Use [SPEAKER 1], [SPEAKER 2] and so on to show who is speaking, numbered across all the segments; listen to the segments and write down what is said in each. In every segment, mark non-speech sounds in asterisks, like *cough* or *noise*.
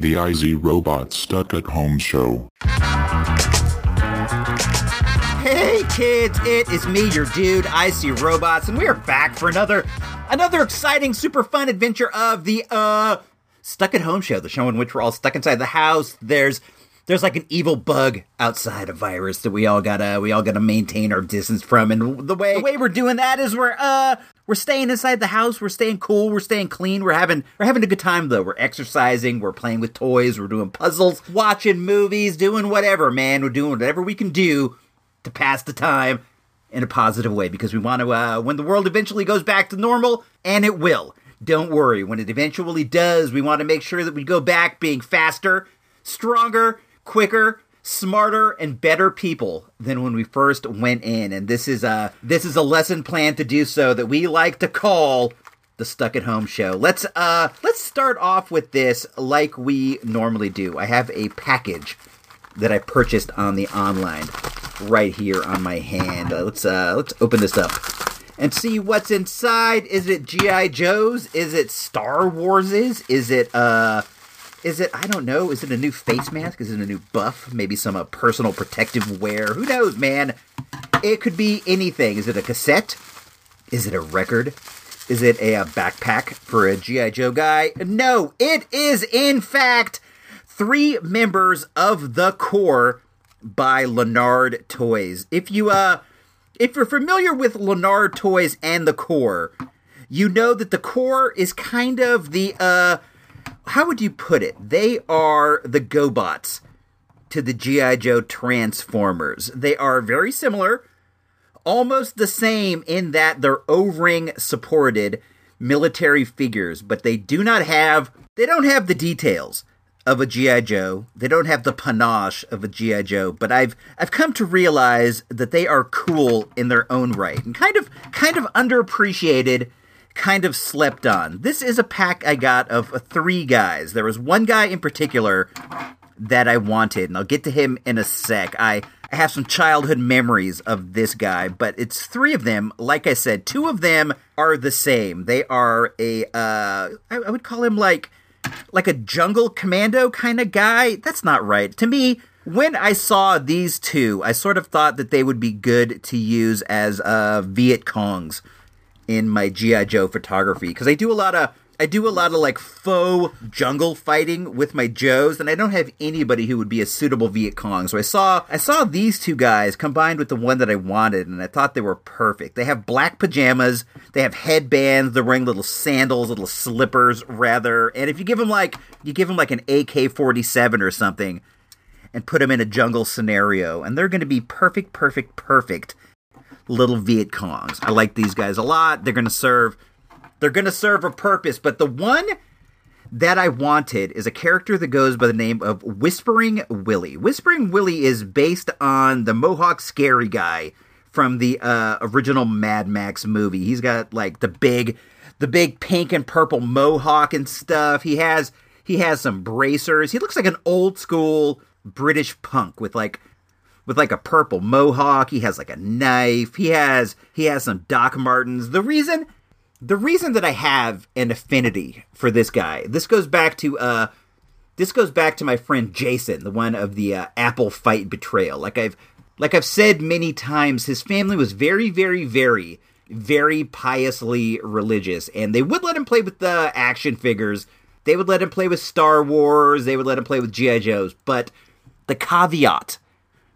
[SPEAKER 1] The IZ Robot Stuck at Home Show.
[SPEAKER 2] Hey kids, it is me, your dude, I see robots, and we are back for another another exciting, super fun adventure of the uh Stuck at Home show, the show in which we're all stuck inside the house. There's there's like an evil bug outside, a virus that we all gotta we all gotta maintain our distance from. And the way the way we're doing that is we're uh we're staying inside the house, we're staying cool, we're staying clean, we're having we're having a good time though. We're exercising, we're playing with toys, we're doing puzzles, watching movies, doing whatever, man. We're doing whatever we can do to pass the time in a positive way because we want to uh when the world eventually goes back to normal, and it will. Don't worry, when it eventually does, we want to make sure that we go back being faster, stronger, quicker, smarter and better people than when we first went in. And this is a this is a lesson plan to do so that we like to call the stuck at home show. Let's uh let's start off with this like we normally do. I have a package that i purchased on the online right here on my hand. Uh, let's uh let's open this up and see what's inside. Is it gi joe's? Is it star wars's is it uh is it? I don't know. Is it a new face mask? Is it a new buff? Maybe some uh, personal protective wear? Who knows, man? It could be anything. Is it a cassette? Is it a record? Is it a, a backpack for a GI Joe guy? No, it is in fact three members of the Corps by Lanard Toys. If you uh, if you're familiar with Lanard Toys and the Corps, you know that the Corps is kind of the uh how would you put it? They are the GoBots to the G.I. Joe Transformers. They are very similar, almost the same in that they're O-ring supported military figures, but they do not have they don't have the details of a GI Joe. They don't have the panache of a GI Joe, but I've I've come to realize that they are cool in their own right and kind of kind of underappreciated kind of slept on. This is a pack I got of three guys. There was one guy in particular that I wanted, and I'll get to him in a sec. I, I have some childhood memories of this guy, but it's three of them. Like I said, two of them are the same. They are a, uh, I, I would call him like, like a jungle commando kind of guy. That's not right. To me, when I saw these two, I sort of thought that they would be good to use as uh, Viet Congs in my GI Joe photography because I do a lot of I do a lot of like faux jungle fighting with my Joes, and I don't have anybody who would be a suitable Viet Cong. So I saw I saw these two guys combined with the one that I wanted, and I thought they were perfect. They have black pajamas, they have headbands, they're wearing little sandals, little slippers rather, and if you give them like you give them like an AK forty seven or something, and put them in a jungle scenario, and they're going to be perfect, perfect, perfect little Viet Congs. I like these guys a lot. They're going to serve they're going to serve a purpose, but the one that I wanted is a character that goes by the name of Whispering Willie. Whispering Willie is based on the Mohawk scary guy from the uh, original Mad Max movie. He's got like the big the big pink and purple mohawk and stuff. He has he has some bracers. He looks like an old school British punk with like with like a purple mohawk. He has like a knife. He has he has some Doc Martens. The reason the reason that I have an affinity for this guy, this goes back to uh this goes back to my friend Jason, the one of the uh, Apple fight betrayal. Like I've like I've said many times, his family was very very very very piously religious and they would let him play with the action figures. They would let him play with Star Wars, they would let him play with GI Joes, but the caveat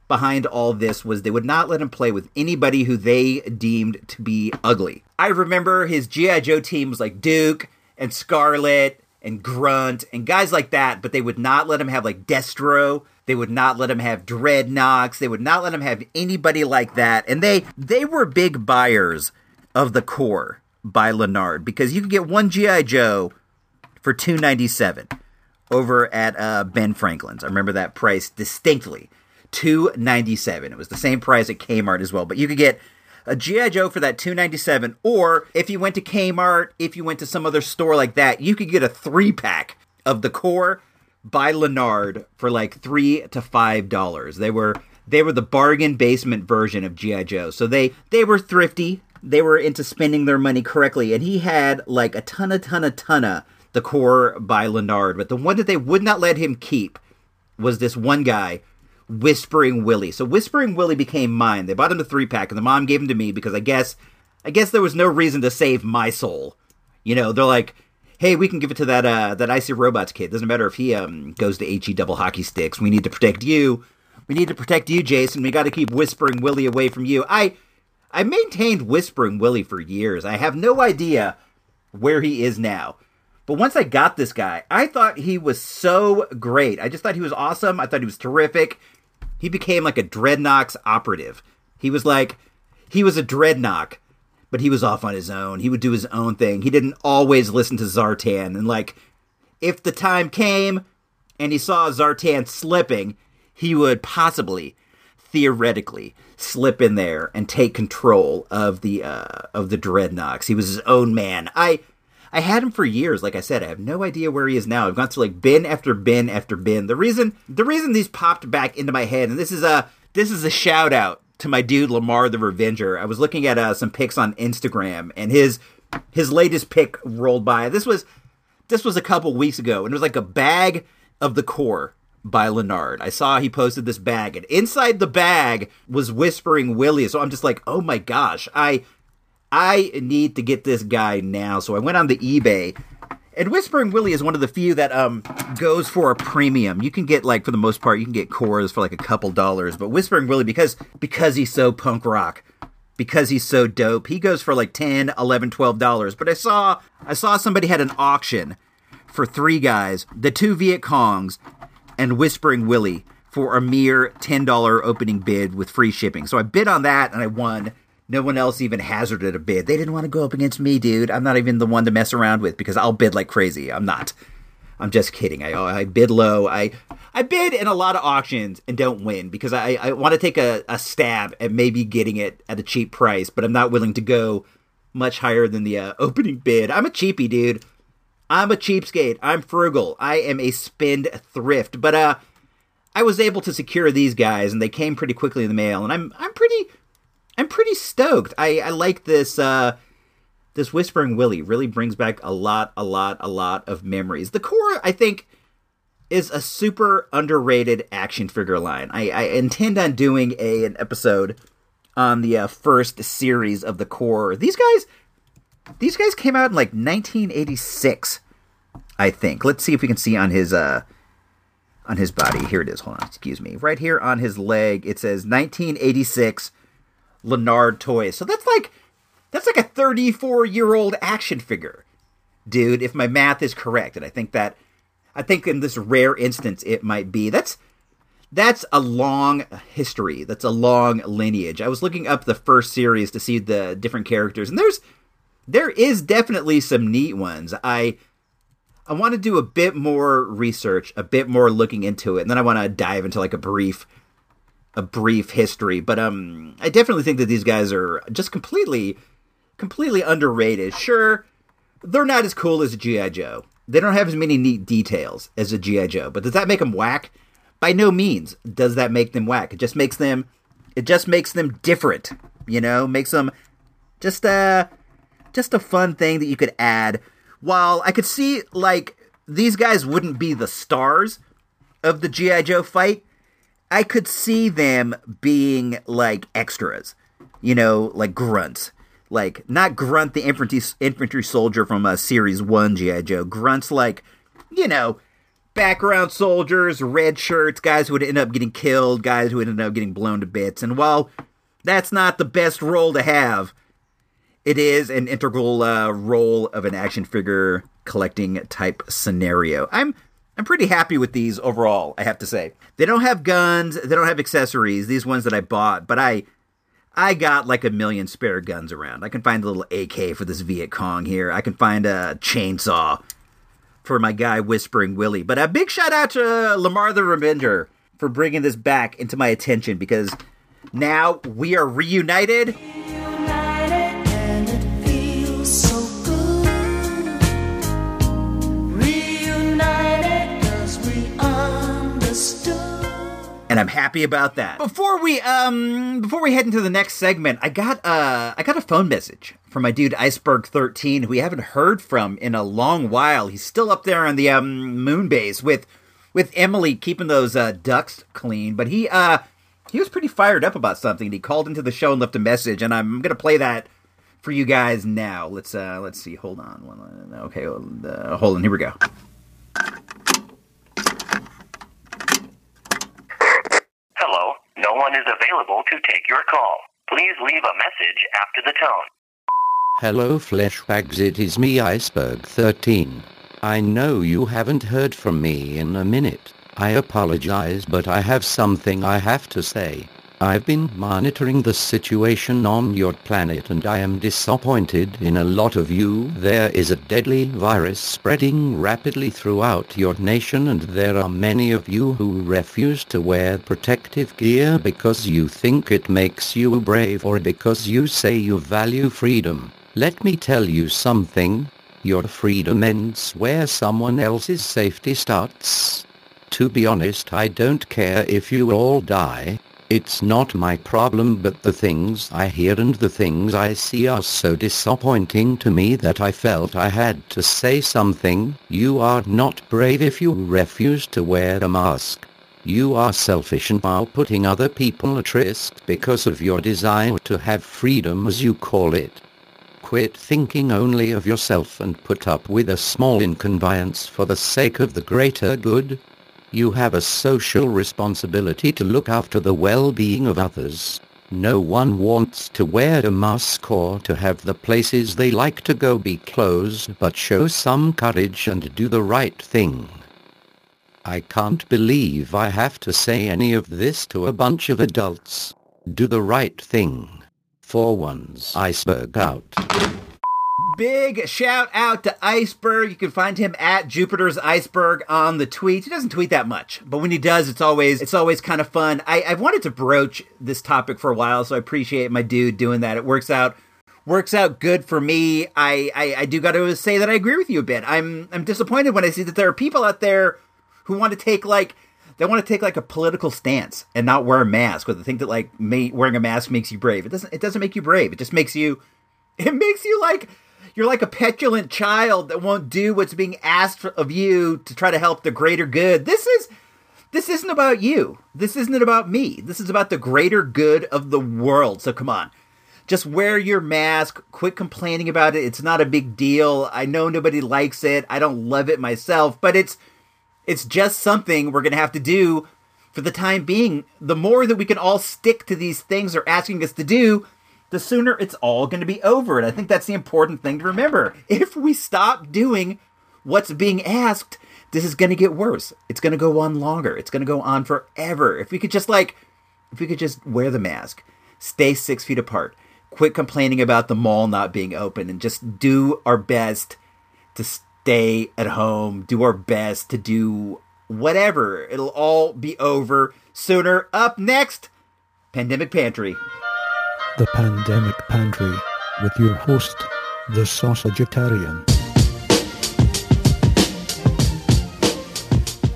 [SPEAKER 2] behind all this was they would not let him play with anybody who they deemed to be ugly. I remember his G.I. Joe team was like Duke and Scarlett and Grunt and guys like that, but they would not let him have like Destro. They would not let him have Dreadnoks. They would not let him have anybody like that. And they they were big buyers of the Corps by Lanard because you could get one GI Joe for two ninety seven over at uh, Ben Franklin's. I remember that price distinctly two ninety seven. It was the same price at Kmart as well, but you could get a GI Joe for that two ninety seven. Or if you went to Kmart, if you went to some other store like that, you could get a three pack of the Corps by Lanard for like three to five dollars. They were they were the bargain basement version of GI Joe, so they they were thrifty. They were into spending their money correctly, and he had like a ton, a ton, a ton of the Corps by Lanard, but the one that they would not let him keep was this one guy, Whispering Willie. So Whispering Willie became mine. They bought him the three pack, and the mom gave him to me because I guess, I guess there was no reason to save my soul. You know, they're like, hey, we can give it to that uh, that icy robots kid. Doesn't matter if he um, goes to he double hockey sticks. We need to protect you. We need to protect you, Jason. We got to keep Whispering Willie away from you. I I maintained Whispering Willie for years. I have no idea where he is now. But once I got this guy, I thought he was so great. I just thought he was awesome. I thought he was terrific. He became like a Dreadnoks operative. He was like, he was a Dreadnok, but he was off on his own. He would do his own thing. He didn't always listen to Zartan. And like, if the time came and he saw Zartan slipping, he would possibly, theoretically, slip in there and take control of the uh, of the Dreadnoks. He was his own man. I I had him for years. Like I said, I have no idea where he is now. I've gone through like bin after bin after bin. The reason the reason these popped back into my head, and this is a this is a shout out to my dude Lamar the Revenger. I was looking at uh, some pics on Instagram, and his his latest pic rolled by. This was this was a couple weeks ago, and it was like a bag of the Corps by Lanard. I saw he posted this bag, and inside the bag was Whispering Willie. So I'm just like, oh my gosh, I I need to get this guy now. So I went on the eBay. And Whispering Willie is one of the few that um goes for a premium. You can get like for the most part you can get cores for like a couple dollars, but Whispering Willie because because he's so punk rock, because he's so dope, he goes for like 10, 11, 12 dollars. But I saw I saw somebody had an auction for three guys, the two Viet Congs and Whispering Willie for a mere $10 opening bid with free shipping. So I bid on that and I won no one else even hazarded a bid. They didn't want to go up against me, dude. I'm not even the one to mess around with because I'll bid like crazy. I'm not. I'm just kidding. I I bid low. I I bid in a lot of auctions and don't win because I, I want to take a, a stab at maybe getting it at a cheap price, but I'm not willing to go much higher than the uh, opening bid. I'm a cheapie, dude. I'm a cheapskate. I'm frugal. I am a spend thrift. But uh, I was able to secure these guys, and they came pretty quickly in the mail, and I'm I'm pretty I'm pretty stoked. I, I like this uh this Whispering Willie really brings back a lot, a lot, a lot of memories. The Corps, I think, is a super underrated action figure line. I, I intend on doing a an episode on the uh, first series of the Corps. These guys, these guys came out in like 1986, I think. Let's see if we can see on his uh on his body. Here it is. Hold on, excuse me. Right here on his leg, it says 1986 Lanard toys. So that's like that's like a 34 year old action figure, dude. If my math is correct, and I think that I think in this rare instance it might be. That's that's a long history. That's a long lineage. I was looking up the first series to see the different characters, and there's there is definitely some neat ones. I I want to do a bit more research, a bit more looking into it, and then I want to dive into like a brief a brief history, but um, I definitely think that these guys are just completely, completely underrated. Sure, they're not as cool as a GI Joe. They don't have as many neat details as a GI Joe. But does that make them whack? By no means does that make them whack. It just makes them, it just makes them different. You know, makes them just a, just a fun thing that you could add. While I could see like these guys wouldn't be the stars of the GI Joe fight I could see them being like extras, you know, like grunts. Like not Grunt the infantry infantry soldier from uh, series 1 GI Joe. Grunts like, you know, background soldiers, red shirts, guys who would end up getting killed, guys who would end up getting blown to bits. And while that's not the best role to have, it is an integral uh, role of an action figure collecting type scenario. I'm I'm pretty happy with these overall, I have to say. They don't have guns, they don't have accessories, these ones that I bought, but I I got like a million spare guns around. I can find a little AK for this Viet Cong here. I can find a chainsaw for my guy Whispering Willie. But a big shout out to Lamar the Revenger for bringing this back into my attention because now we are reunited and I'm happy about that. Before we um before we head into the next segment, I got uh I got a phone message from my dude Iceberg 13 who we haven't heard from in a long while. He's still up there on the um, moon base with with Emily keeping those uh, ducks clean, but he uh he was pretty fired up about something. He called into the show and left a message, and I'm gonna play that for you guys now. Let's uh let's see. Hold on. Okay, uh, hold on. Here we go.
[SPEAKER 3] Hello, no one is available to take your call. Please leave a message after the tone.
[SPEAKER 4] Hello fleshbags, it is me Iceberg 13. I know you haven't heard from me in a minute. I apologize but I have something I have to say. I've been monitoring the situation on your planet and I am disappointed in a lot of you. There is a deadly virus spreading rapidly throughout your nation and there are many of you who refuse to wear protective gear because you think it makes you brave or because you say you value freedom. Let me tell you something. Your freedom ends where someone else's safety starts. To be honest I don't care if you all die. It's not my problem but the things I hear and the things I see are so disappointing to me that I felt I had to say something. You are not brave if you refuse to wear a mask. You are selfish and are putting other people at risk because of your desire to have freedom as you call it. Quit thinking only of yourself and put up with a small inconvenience for the sake of the greater good. You have a social responsibility to look after the well-being of others. No one wants to wear a mask or to have the places they like to go be closed, but show some courage and do the right thing. I can't believe I have to say any of this to a bunch of adults. Do the right thing. For once, iceberg out.
[SPEAKER 2] Big shout out to Iceberg. You can find him at Jupiter's Iceberg on the tweets. He doesn't tweet that much, but when he does, it's always it's always kind of fun. I, I've wanted to broach this topic for a while, so I appreciate my dude doing that. It works out works out good for me. I, I, I do got to say that I agree with you a bit. I'm I'm disappointed when I see that there are people out there who want to take like they want to take like a political stance and not wear a mask, or they think that like may, wearing a mask makes you brave. It doesn't. It doesn't make you brave. It just makes you. *laughs* It makes you like you're like a petulant child that won't do what's being asked of you to try to help the greater good. This is this isn't about you. This isn't about me. This is about the greater good of the world. So come on. Just wear your mask. Quit complaining about it. It's not a big deal. I know nobody likes it. I don't love it myself, but it's it's just something we're going to have to do for the time being. The more that we can all stick to these things they're asking us to do, the sooner it's all going to be over. And I think that's the important thing to remember. If we stop doing what's being asked, this is going to get worse. It's going to go on longer. It's going to go on forever. If we could just like, if we could just wear the mask, stay six feet apart, quit complaining about the mall not being open, and just do our best to stay at home, do our best to do whatever. It'll all be over sooner. Up next, Pandemic Pantry.
[SPEAKER 5] The Pandemic Pantry with your host, the Sausagetarian.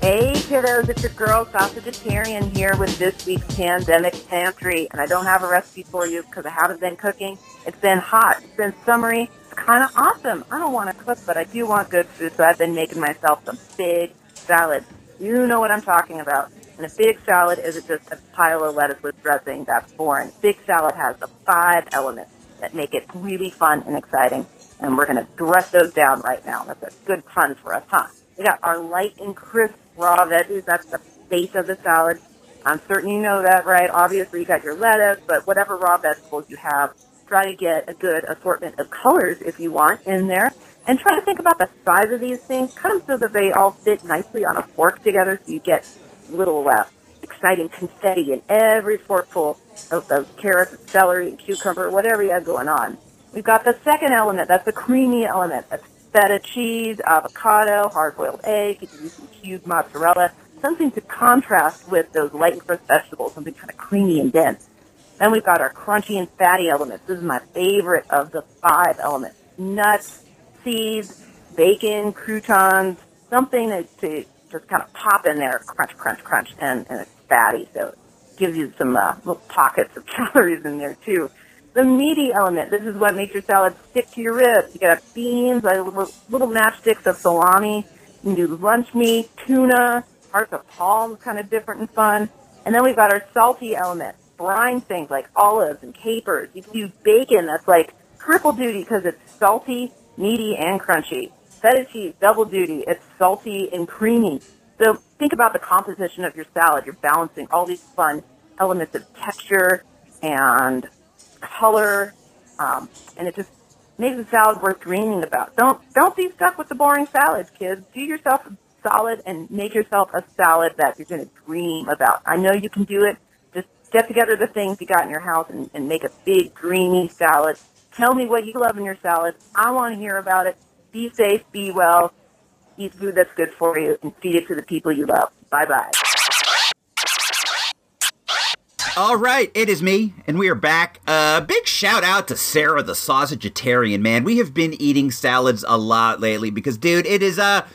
[SPEAKER 6] Hey kiddos, it's your girl Sausagetarian here with this week's Pandemic Pantry. And I don't have a recipe for you because I haven't been cooking. It's been hot, it's been summery, it's kind of awesome. I don't want to cook, but I do want good food, so I've been making myself some big salad. You know what I'm talking about. And a big salad isn't just a pile of lettuce with dressing. That's boring. Big salad has the five elements that make it really fun and exciting. And we're going to dress those down right now. That's a good pun for us, huh? We got our light and crisp raw veggies. That's the base of the salad. I'm certain you know that, right? Obviously, you got your lettuce, but whatever raw vegetables you have, try to get a good assortment of colors if you want in there. And try to think about the size of these things. Cut them so that they all fit nicely on a fork together so you get little uh, exciting confetti in every forkful of those carrots, celery, and cucumber, whatever you have going on. We've got the second element. That's the creamy element. That's feta cheese, avocado, hard-boiled egg. You can use some cubed mozzarella. Something to contrast with those light and crisp vegetables. Something kind of creamy and dense. Then we've got our crunchy and fatty elements. This is my favorite of the five elements. Nuts, seeds, bacon, croutons, something to, to just kind of pop in there, crunch, crunch, crunch, and, and fatty, so it gives you some uh, little pockets of *laughs* calories in there too. The meaty element, this is what makes your salad stick to your ribs. You got beans, like little, little matchsticks of salami. You can do lunch meat, tuna, hearts of palm, kind of different and fun. And then we've got our salty element, brine things like olives and capers. You can use bacon that's like triple duty because it's salty, meaty, and crunchy. Feta cheese, double duty. It's salty and creamy. So think about the composition of your salad. You're balancing all these fun elements of texture and color, um, and it just makes a salad worth dreaming about. Don't don't be stuck with the boring salads, kids. Do yourself a solid and make yourself a salad that you're going to dream about. I know you can do it. Just get together the things you got in your house and, and make a big dreamy salad. Tell me what you love in your salad. I want to hear about it. Be safe, be well, eat food that's good for you, and feed it to the people you love. Bye bye.
[SPEAKER 2] All right, it is me, and we are back. A uh, big shout out to Sarah, the sausageitarian man. We have been eating salads a lot lately because, dude, it is uh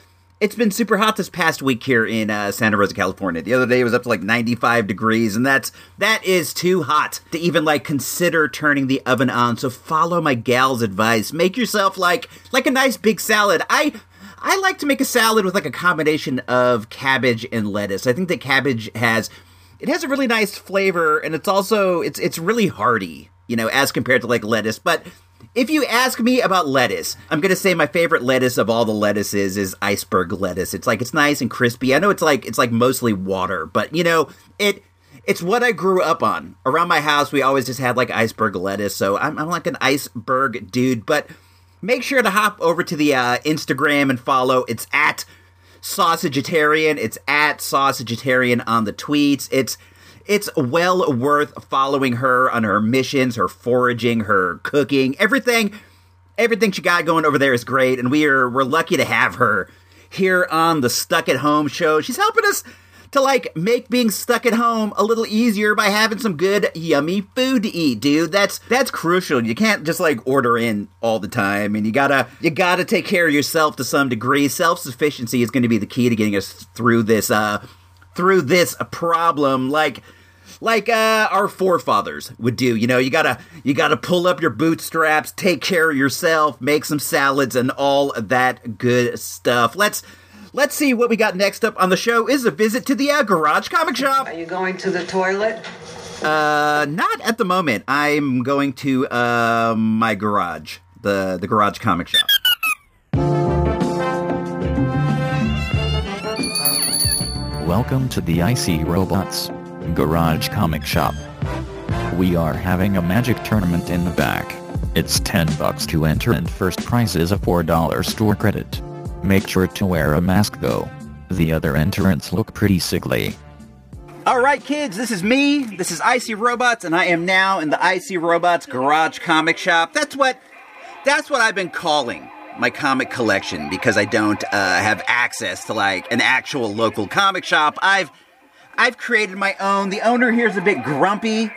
[SPEAKER 2] it's been super hot this past week here in uh, Santa Rosa, California. The other day it was up to like 95 degrees, and that's that is too hot to even like consider turning the oven on. So follow my gal's advice. Make yourself like like a nice big salad. I I like to make a salad with like a combination of cabbage and lettuce. I think that cabbage has it has a really nice flavor and it's also it's it's really hearty, you know, as compared to like lettuce. But if you ask me about lettuce, I'm gonna say my favorite lettuce of all the lettuces is iceberg lettuce. It's like it's nice and crispy. I know it's like it's like mostly water, but you know it. It's what I grew up on. Around my house, we always just had like iceberg lettuce, so I'm, I'm like an iceberg dude. But make sure to hop over to the uh, Instagram and follow. It's at Sausageitarian. It's at Sausageitarian on the tweets. It's it's well worth following her on her missions, her foraging, her cooking, everything. Everything she got going over there is great, and we are we're lucky to have her here on the Stuck at Home show. She's helping us to like make being stuck at home a little easier by having some good yummy food to eat, dude. That's that's crucial. You can't just like order in all the time and you got to you got to take care of yourself to some degree. Self-sufficiency is going to be the key to getting us through this uh through this problem like like uh, our forefathers would do. You know, you gotta you gotta pull up your bootstraps, take care of yourself, make some salads, and all that good stuff. Let's let's see what we got next up on the show. Is a visit to the uh, garage comic shop.
[SPEAKER 7] Are you going to the toilet?
[SPEAKER 2] Uh, not at the moment. I'm going to uh my garage, the the garage comic shop.
[SPEAKER 8] Welcome to the IC Robots Garage Comic Shop. We are having a magic tournament in the back. It's 10 bucks to enter and first prize is a $4 store credit. Make sure to wear a mask though. The other entrants look pretty sickly.
[SPEAKER 2] All right, kids, this is me. This is Icy Robots, and I am now in the Icy Robots Garage Comic Shop. That's what, that's what I've been calling my comic collection because I don't uh, have access to like an actual local comic shop. I've I've created my own. The owner here's a bit grumpy,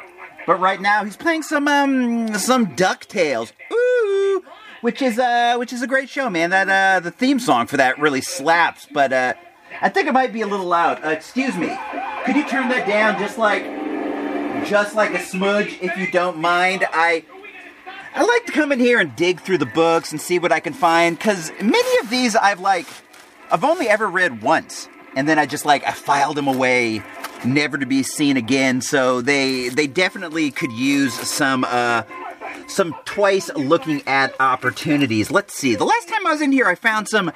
[SPEAKER 2] but right now he's playing some um some Ducktales. Ooh, which is uh which is a great show, man. That uh the theme song for that really slaps, but uh I think it might be a little loud. Uh, excuse me. Could you turn that down just like just like a smudge if you don't mind? I I like to come in here and dig through the books and see what I can find cuz many of these I've like I've only ever read once and then I just like I filed them away, never to be seen again. So they they definitely could use some uh some twice looking at opportunities. Let's see. The last time I was in here, I found some.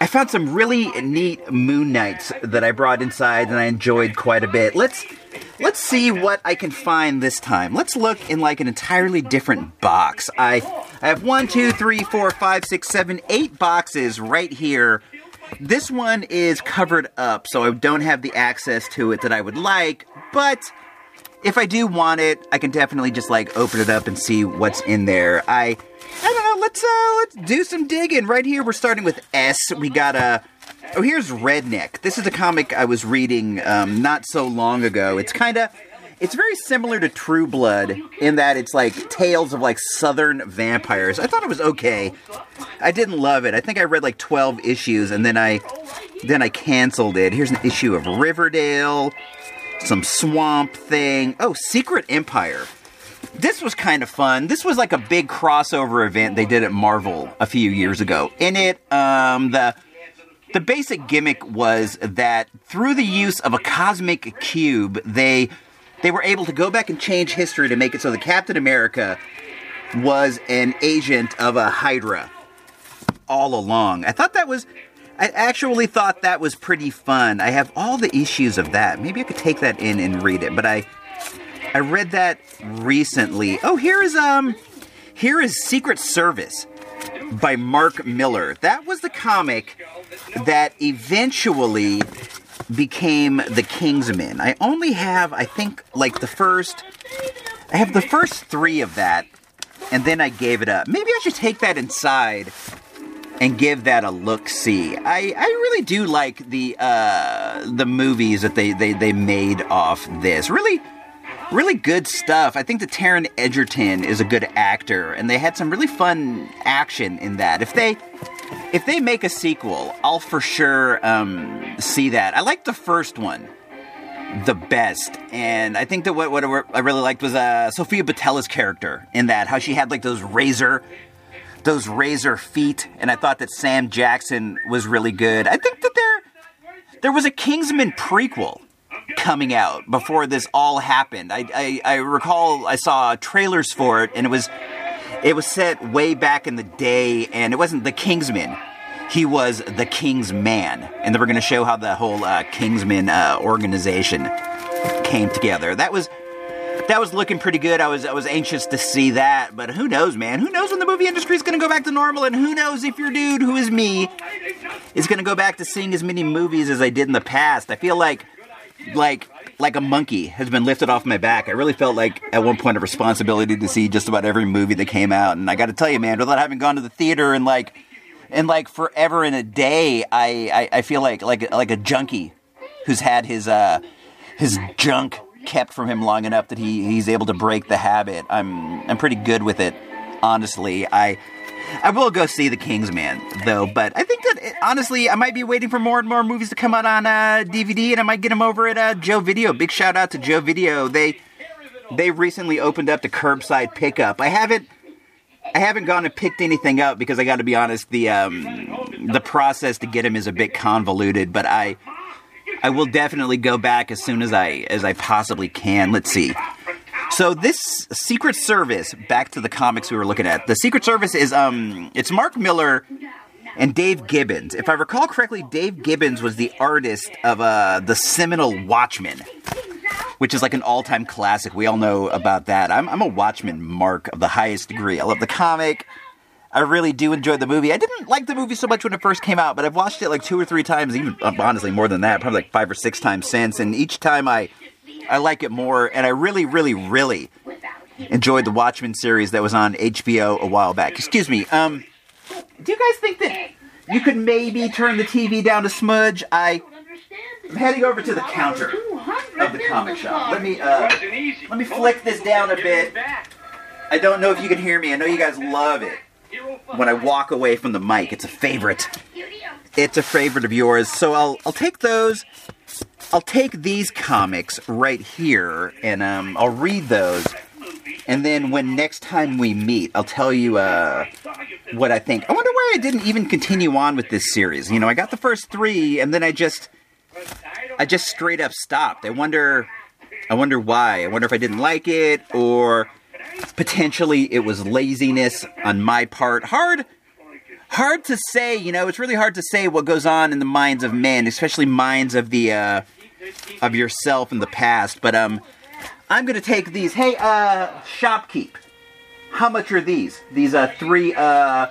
[SPEAKER 2] I found some really neat Moon Knights that I brought inside and I enjoyed quite a bit. Let's let's see what I can find this time. Let's look in like an entirely different box. I I have one, two, three, four, five, six, seven, eight boxes right here this one is covered up, so I don't have the access to it that I would like, but if I do want it, I can definitely just like open it up and see what's in there. I I don't know, let's uh let's do some digging. Right here we're starting with S. We got a Oh, here's Redneck. This is a comic I was reading um, not so long ago. It's kind of it's very similar to True Blood in that it's like tales of like southern vampires. I thought it was okay. I didn't love it. I think I read like 12 issues and then I then I canceled it. Here's an issue of Riverdale. some Swamp Thing. Oh, Secret Empire. This was kind of fun. This was like a big crossover event they did at Marvel a few years ago. In it, um, the the basic gimmick was that through the use of a cosmic cube, they they were able to go back and change history to make it so the Captain America was an agent of a Hydra all along. I thought that was I actually thought that was pretty fun. I have all the issues of that. Maybe I could take that in and read it, but I I read that recently. Oh, here is um here is Secret Service by Mark Millar. That was the comic that eventually became The Kingsman. I only have I think like the first I have the first 3 of that and then I gave it up. Maybe I should take that inside and give that a look see. I, I really do like the uh, the movies that they, they, they made off this. Really really good stuff. I think that Taron Egerton is a good actor, and they had some really fun action in that. If they if they make a sequel, I'll for sure um, see that. I like the first one the best, and I think that what what I really liked was uh, Sofia Boutella's character in that, how she had like those razor those razor feet, and I thought that Sam Jackson was really good. I think that there there was a Kingsman prequel coming out before this all happened. I, I, I recall I saw trailers for it, and it was it was set way back in the day, and it wasn't the Kingsman. He was the King's Man, and they were going to show how the whole uh, Kingsman uh, organization came together. That was that was looking pretty good. I was I was anxious to see that, but who knows, man? Who knows when the movie industry is going to go back to normal, and who knows if your dude, who is me, is going to go back to seeing as many movies as I did in the past. I feel like like like a monkey has been lifted off my back. I really felt like at one point a responsibility to see just about every movie that came out, and I got to tell you, man, without having gone to the theater and like and like forever in a day, I, I I feel like like like a junkie who's had his uh his junk kept from him long enough that he he's able to break the habit. I'm I'm pretty good with it, honestly. I I will go see The Kingsman though, but I think that it, honestly I might be waiting for more and more movies to come out on uh, DVD, and I might get them over at uh, Joe Video. Big shout out to Joe Video. They they recently opened up the curbside pickup. I haven't. I haven't gone and picked anything up because I got to be honest, the um, the process to get them is a bit convoluted. But I I will definitely go back as soon as I as I possibly can. Let's see. So this Secret Service, back to the comics we were looking at. The Secret Service is um it's Mark Millar and Dave Gibbons. If I recall correctly, Dave Gibbons was the artist of uh the seminal Watchmen, which is like an all-time classic. We all know about that. I'm I'm a Watchmen mark of the highest degree. I love the comic. I really do enjoy the movie. I didn't like the movie so much when it first came out, but I've watched it like two or three times, even honestly more than that, probably like five or six times since. And each time I, I like it more. And I really, really, really enjoyed the Watchmen series that was on HBO a while back. Excuse me. Um, do you guys think that you could maybe turn the TV down a smudge? I, I'm heading over to the counter of the comic shop. Let me, uh, let me flick this down a bit. I don't know if you can hear me. I know you guys love it when I walk away from the mic. It's a favorite. It's a favorite of yours. So I'll I'll take those. I'll take these comics right here and um, I'll read those. And then when next time we meet, I'll tell you uh, what I think. I wonder why I didn't even continue on with this series. You know, I got the first three, and then I just, I just straight up stopped. I wonder, I wonder why. I wonder if I didn't like it, or potentially it was laziness on my part. Hard hard to say, you know, it's really hard to say what goes on in the minds of men, especially minds of the uh of yourself in the past, but um I'm going to take these. Hey, uh shopkeep. How much are these? These uh three uh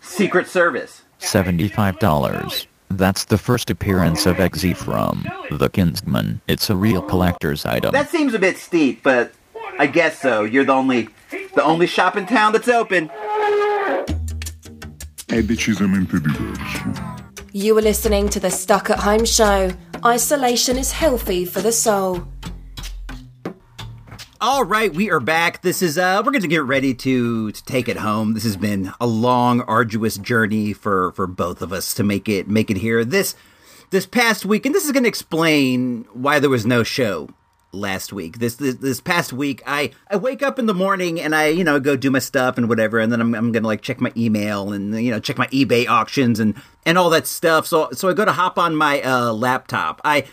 [SPEAKER 2] Secret Service.
[SPEAKER 8] $75. That's the first appearance of Eggsy from The Kingsman. It's a real collector's item.
[SPEAKER 2] That seems a bit steep, but I guess so. You're the only the only shop in town that's open.
[SPEAKER 1] È decisamente diverso.
[SPEAKER 7] You were listening to the Stuck at Home show. Isolation is healthy for the soul.
[SPEAKER 2] All right, we are back. This is uh we're going to get ready to to take it home. This has been a long arduous journey for for both of us to make it make it here. This this past week and this is going to explain why there was no show last week. This, this this past week, I I wake up in the morning and I you know go do my stuff and whatever, and then I'm I'm gonna like check my email and you know check my eBay auctions and and all that stuff. So so I go to hop on my uh, laptop. I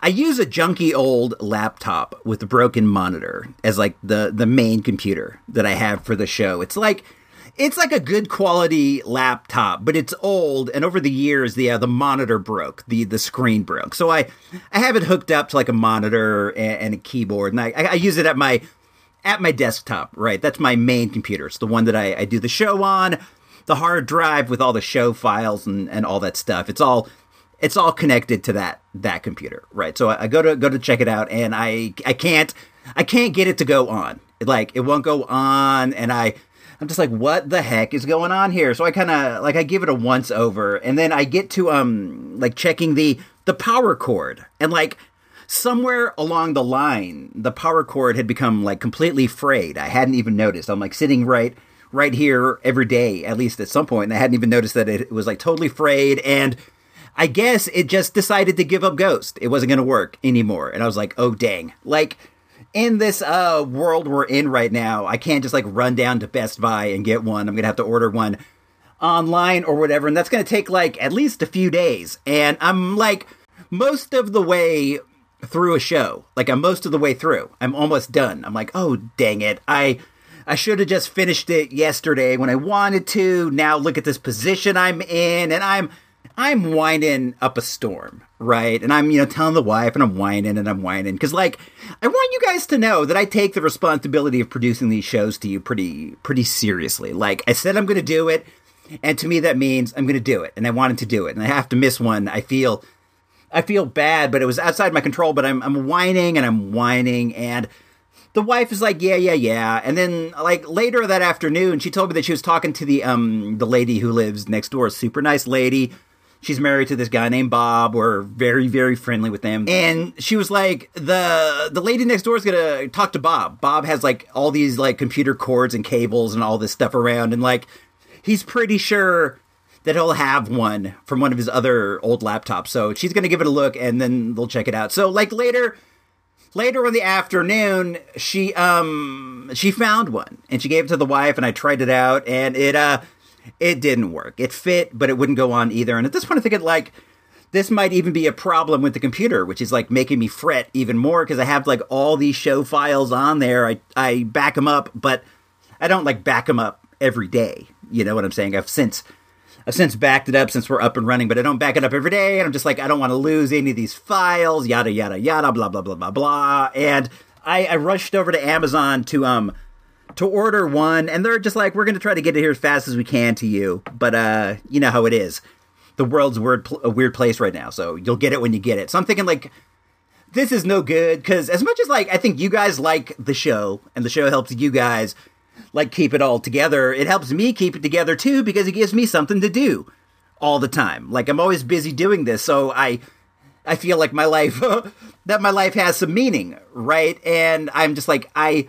[SPEAKER 2] I use a junky old laptop with a broken monitor as like the the main computer that I have for the show. It's like it's like a good quality laptop, but it's old, and over the years, the uh, the monitor broke, the the screen broke. So I I have it hooked up to like a monitor and, and a keyboard, and I, I use it at my at my desktop. Right, that's my main computer. It's the one that I, I do the show on. The hard drive with all the show files and, and all that stuff. It's all it's all connected to that that computer, right? So I, I go to go to check it out, and I I can't I can't get it to go on. Like it won't go on, and I I'm just like, what the heck is going on here? So I kind of like I give it a once over, and then I get to um like checking the the power cord, and like somewhere along the line, the power cord had become like completely frayed. I hadn't even noticed. I'm like sitting right right here every day, at least at some point, and I hadn't even noticed that it was like totally frayed and. I guess it just decided to give up Ghost. It wasn't going to work anymore. And I was like, oh, dang. Like, in this uh, world we're in right now, I can't just like run down to Best Buy and get one. I'm gonna have to order one online or whatever, and that's gonna take like at least a few days. And I'm like most of the way through a show. Like I'm most of the way through. I'm almost done. I'm like, oh dang it. I I should have just finished it yesterday when I wanted to. Now look at this position I'm in, and I'm I'm winding up a storm, right? And I'm, you know, telling the wife and I'm whining and I'm whining because, like, I want you guys to know that I take the responsibility of producing these shows to you pretty, pretty seriously. Like, I said I'm going to do it, and to me that means I'm going to do it, and I wanted to do it, and I have to miss one. I feel, I feel bad, but it was outside my control. But I'm, I'm whining and I'm whining, and the wife is like, yeah, yeah, yeah. And then like later that afternoon, she told me that she was talking to the um the lady who lives next door, super nice lady she's married to this guy named Bob. We're very, very friendly with them. And she was like, the the lady next door is gonna talk to Bob. Bob has like all these like computer cords and cables and all this stuff around, and like he's pretty sure that he'll have one from one of his other old laptops. So she's gonna give it a look and then they'll check it out. So like later later in the afternoon she um she found one and she gave it to the wife and I tried it out and it uh it didn't work. It fit, but it wouldn't go on either. And at this point, I think it like this might even be a problem with the computer, which is like making me fret even more because I have like all these show files on there. I I back them up, but I don't like back them up every day. You know what I'm saying? I've since I've since backed it up since we're up and running, but I don't back it up every day. And I'm just like, I don't want to lose any of these files, yada yada yada, blah blah blah blah blah. And I, I rushed over to Amazon to um to order one, and they're just like, we're going to try to get it here as fast as we can to you. But uh, you know how it is. The world's weird, a weird place right now, so you'll get it when you get it. So I'm thinking like, this is no good because as much as like I think you guys like the show, and the show helps you guys like keep it all together, it helps me keep it together too because it gives me something to do all the time. Like I'm always busy doing this, so I I feel like my life *laughs* that my life has some meaning, right? And I'm just like I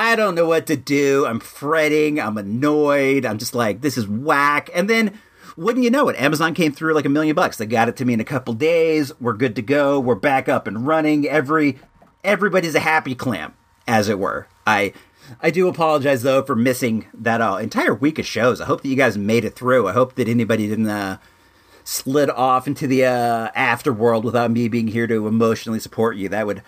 [SPEAKER 2] I don't know what to do. I'm fretting. I'm annoyed. I'm just like, this is whack. And then, wouldn't you know it, Amazon came through like a million bucks. They got it to me in a couple days. We're good to go. We're back up and running. Every everybody's a happy clam, as it were. I I do apologize though for missing that uh, entire week of shows. I hope that you guys made it through. I hope that anybody didn't uh, slid off into the uh, afterworld without me being here to emotionally support you. That would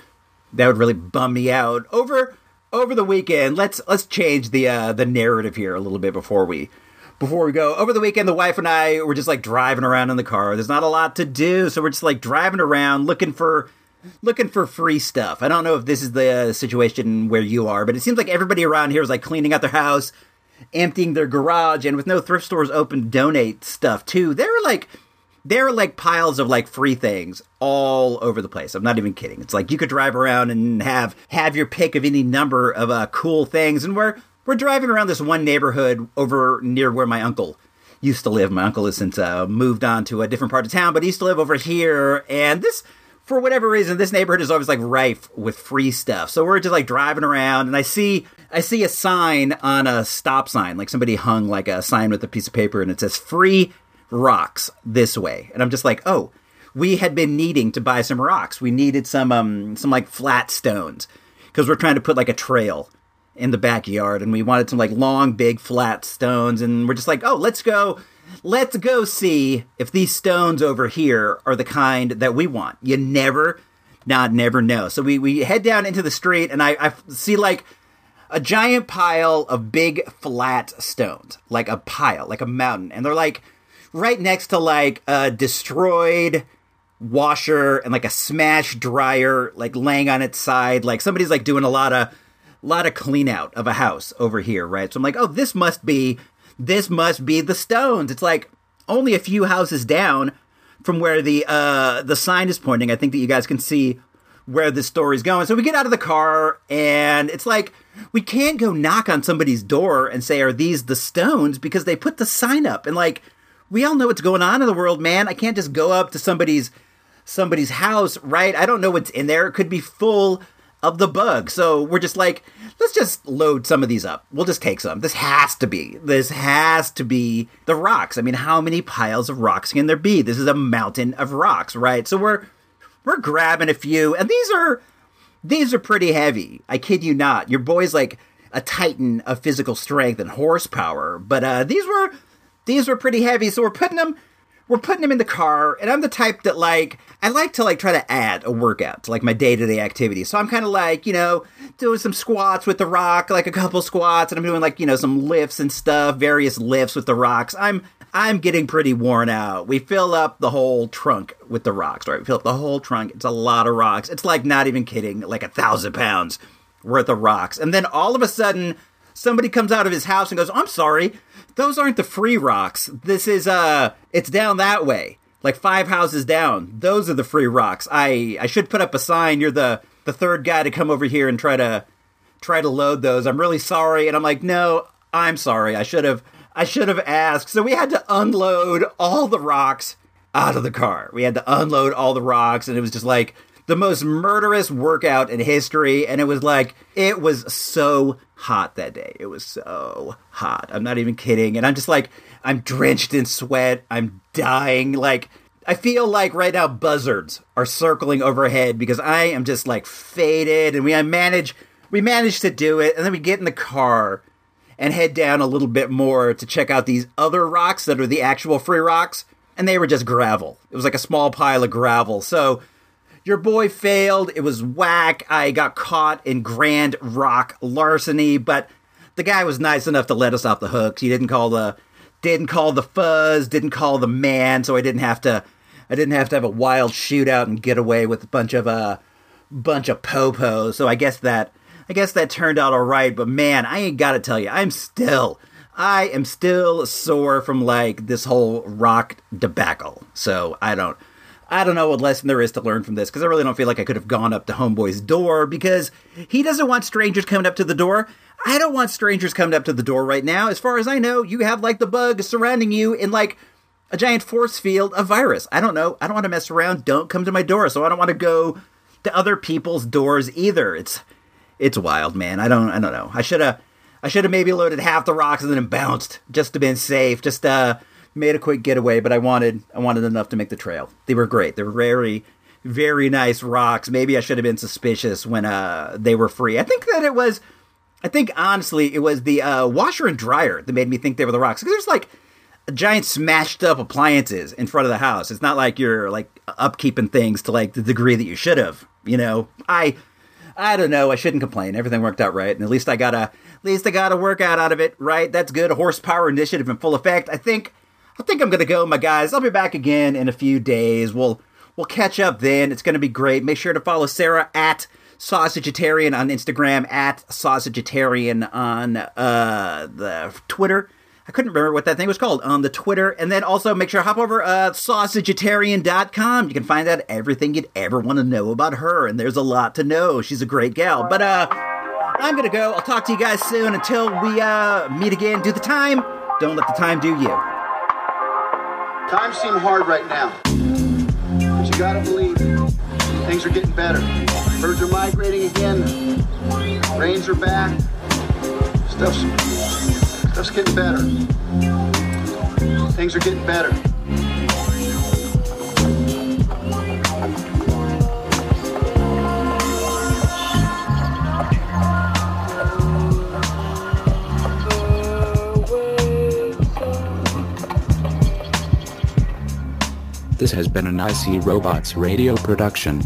[SPEAKER 2] that would really bum me out. Over over the weekend, let's let's change the uh, the narrative here a little bit before we before we go. Over the weekend, the wife and I were just like driving around in the car. There's not a lot to do, so we're just like driving around looking for looking for free stuff. I don't know if this is the situation where you are, but it seems like everybody around here is like cleaning out their house, emptying their garage, and with no thrift stores open to donate stuff too. They were like there are like piles of like free things all over the place. I'm not even kidding. It's like you could drive around and have have your pick of any number of uh, cool things. And we're we're driving around this one neighborhood over near where my uncle used to live. My uncle has since uh, moved on to a different part of town, but he used to live over here. And this, for whatever reason, this neighborhood is always like rife with free stuff. So we're just like driving around, and I see I see a sign on a stop sign, like somebody hung like a sign with a piece of paper, and it says "free rocks this way. And I'm just like, oh, we had been needing to buy some rocks. We needed some um some like flat stones because we're trying to put like a trail in the backyard and we wanted some like long big flat stones and we're just like, "Oh, let's go let's go see if these stones over here are the kind that we want." You never not never know. So we we head down into the street and I I see like a giant pile of big flat stones, like a pile, like a mountain, and they're like right next to like a destroyed washer and like a smashed dryer, like laying on its side. Like somebody's like doing a lot of lot of clean out of a house over here, right? So I'm like, oh, this must be this must be the stones. It's like only a few houses down from where the uh the sign is pointing. I think that you guys can see where the story's going. So we get out of the car and it's like we can't go knock on somebody's door and say, Are these the stones? Because they put the sign up and like we all know what's going on in the world, man. I can't just go up to somebody's somebody's house, right? I don't know what's in there. It could be full of the bug. So we're just like, let's just load some of these up. We'll just take some. This has to be. This has to be the rocks. I mean, how many piles of rocks can there be? This is a mountain of rocks, right? So we're we're grabbing a few, and these are these are pretty heavy. I kid you not. Your boy's like a titan of physical strength and horsepower, but uh, these were these were pretty heavy. So we're putting them we're putting them in the car, and I'm the type that like I like to like try to add a workout to like my day to day activity So I'm kind of like you know doing some squats with the rock, like a couple squats, and I'm doing like you know some lifts and stuff, various lifts with the rocks. I'm I'm getting pretty worn out. We fill up the whole trunk with the rocks, right? We fill up the whole trunk. It's a lot of rocks. It's like not even kidding, like a thousand pounds worth of rocks. And then all of a sudden, somebody comes out of his house and goes, "I'm sorry, those aren't the free rocks. This is uh, it's down that way, like five houses down. Those are the free rocks. I I should put up a sign. You're the the third guy to come over here and try to try to load those. I'm really sorry." And I'm like, "No, I'm sorry. I should have." I should have asked. So we had to unload all the rocks out of the car. We had to unload all the rocks, and it was just like the most murderous workout in history. And it was like, it was so hot that day. It was so hot. I'm not even kidding. And I'm just like, I'm drenched in sweat. I'm dying. Like, I feel like right now buzzards are circling overhead because I am just like faded. And we I manage, we managed to do it. And then we get in the car and head down a little bit more to check out these other rocks that are the actual free rocks. And they were just gravel. It was like a small pile of gravel. So your boy failed. It was whack. I got caught in grand rock larceny, but the guy was nice enough to let us off the hooks. He didn't call the didn't call the fuzz, didn't call the man, so I didn't have to I didn't have to have a wild shootout and get away with a bunch of a uh, bunch of popos. So I guess that I guess that turned out all right, but man, I ain't got to tell you, I'm still I am still sore from like this whole rock debacle. So I don't I don't know what lesson there is to learn from this because I really don't feel like I could have gone up to Homeboy's door because he doesn't want strangers coming up to the door. I don't want strangers coming up to the door right now. As far as I know, you have like the bug surrounding you in like a giant force field of virus. I don't know. I don't want to mess around. Don't come to my door. So I don't want to go to other people's doors either. It's it's wild, man. I don't I don't know. I should have I should have maybe loaded half the rocks and then bounced just to be safe. Just uh made a quick getaway, but I wanted I wanted enough to make the trail. They were great. They were very very nice rocks. Maybe I should have been suspicious when uh they were free. I think that it was I think honestly it was the uh, washer and dryer that made me think they were the rocks. Because there's like giant smashed up appliances in front of the house. It's not like you're like upkeeping things to like the degree that you should have. You know, I I don't know. I shouldn't complain. Everything worked out right, and at least I got a at least I got a workout out of it. Right, that's good. Horsepower initiative in full effect. I think I think I'm gonna go, my guys. I'll be back again in a few days. We'll we'll catch up then. It's gonna be great. Make sure to follow Sarah at Sausagetarian on Instagram, at Sausagetarian on uh, the Twitter. I couldn't remember what that thing was called on the Twitter. And then also make sure to hop over uh, sausagetarian.com. You can find out everything you'd ever want to know about her. And there's a lot to know. She's a great gal. But uh, I'm going to go. I'll talk to you guys soon. Until we uh, meet again, do the time. Don't let the time do you.
[SPEAKER 9] Times seem hard right now. But you got to believe things are getting better. Birds are migrating again. Rains are back. Stuff's Stuff's getting better. Things are getting better.
[SPEAKER 8] This has been an IC Robots radio production.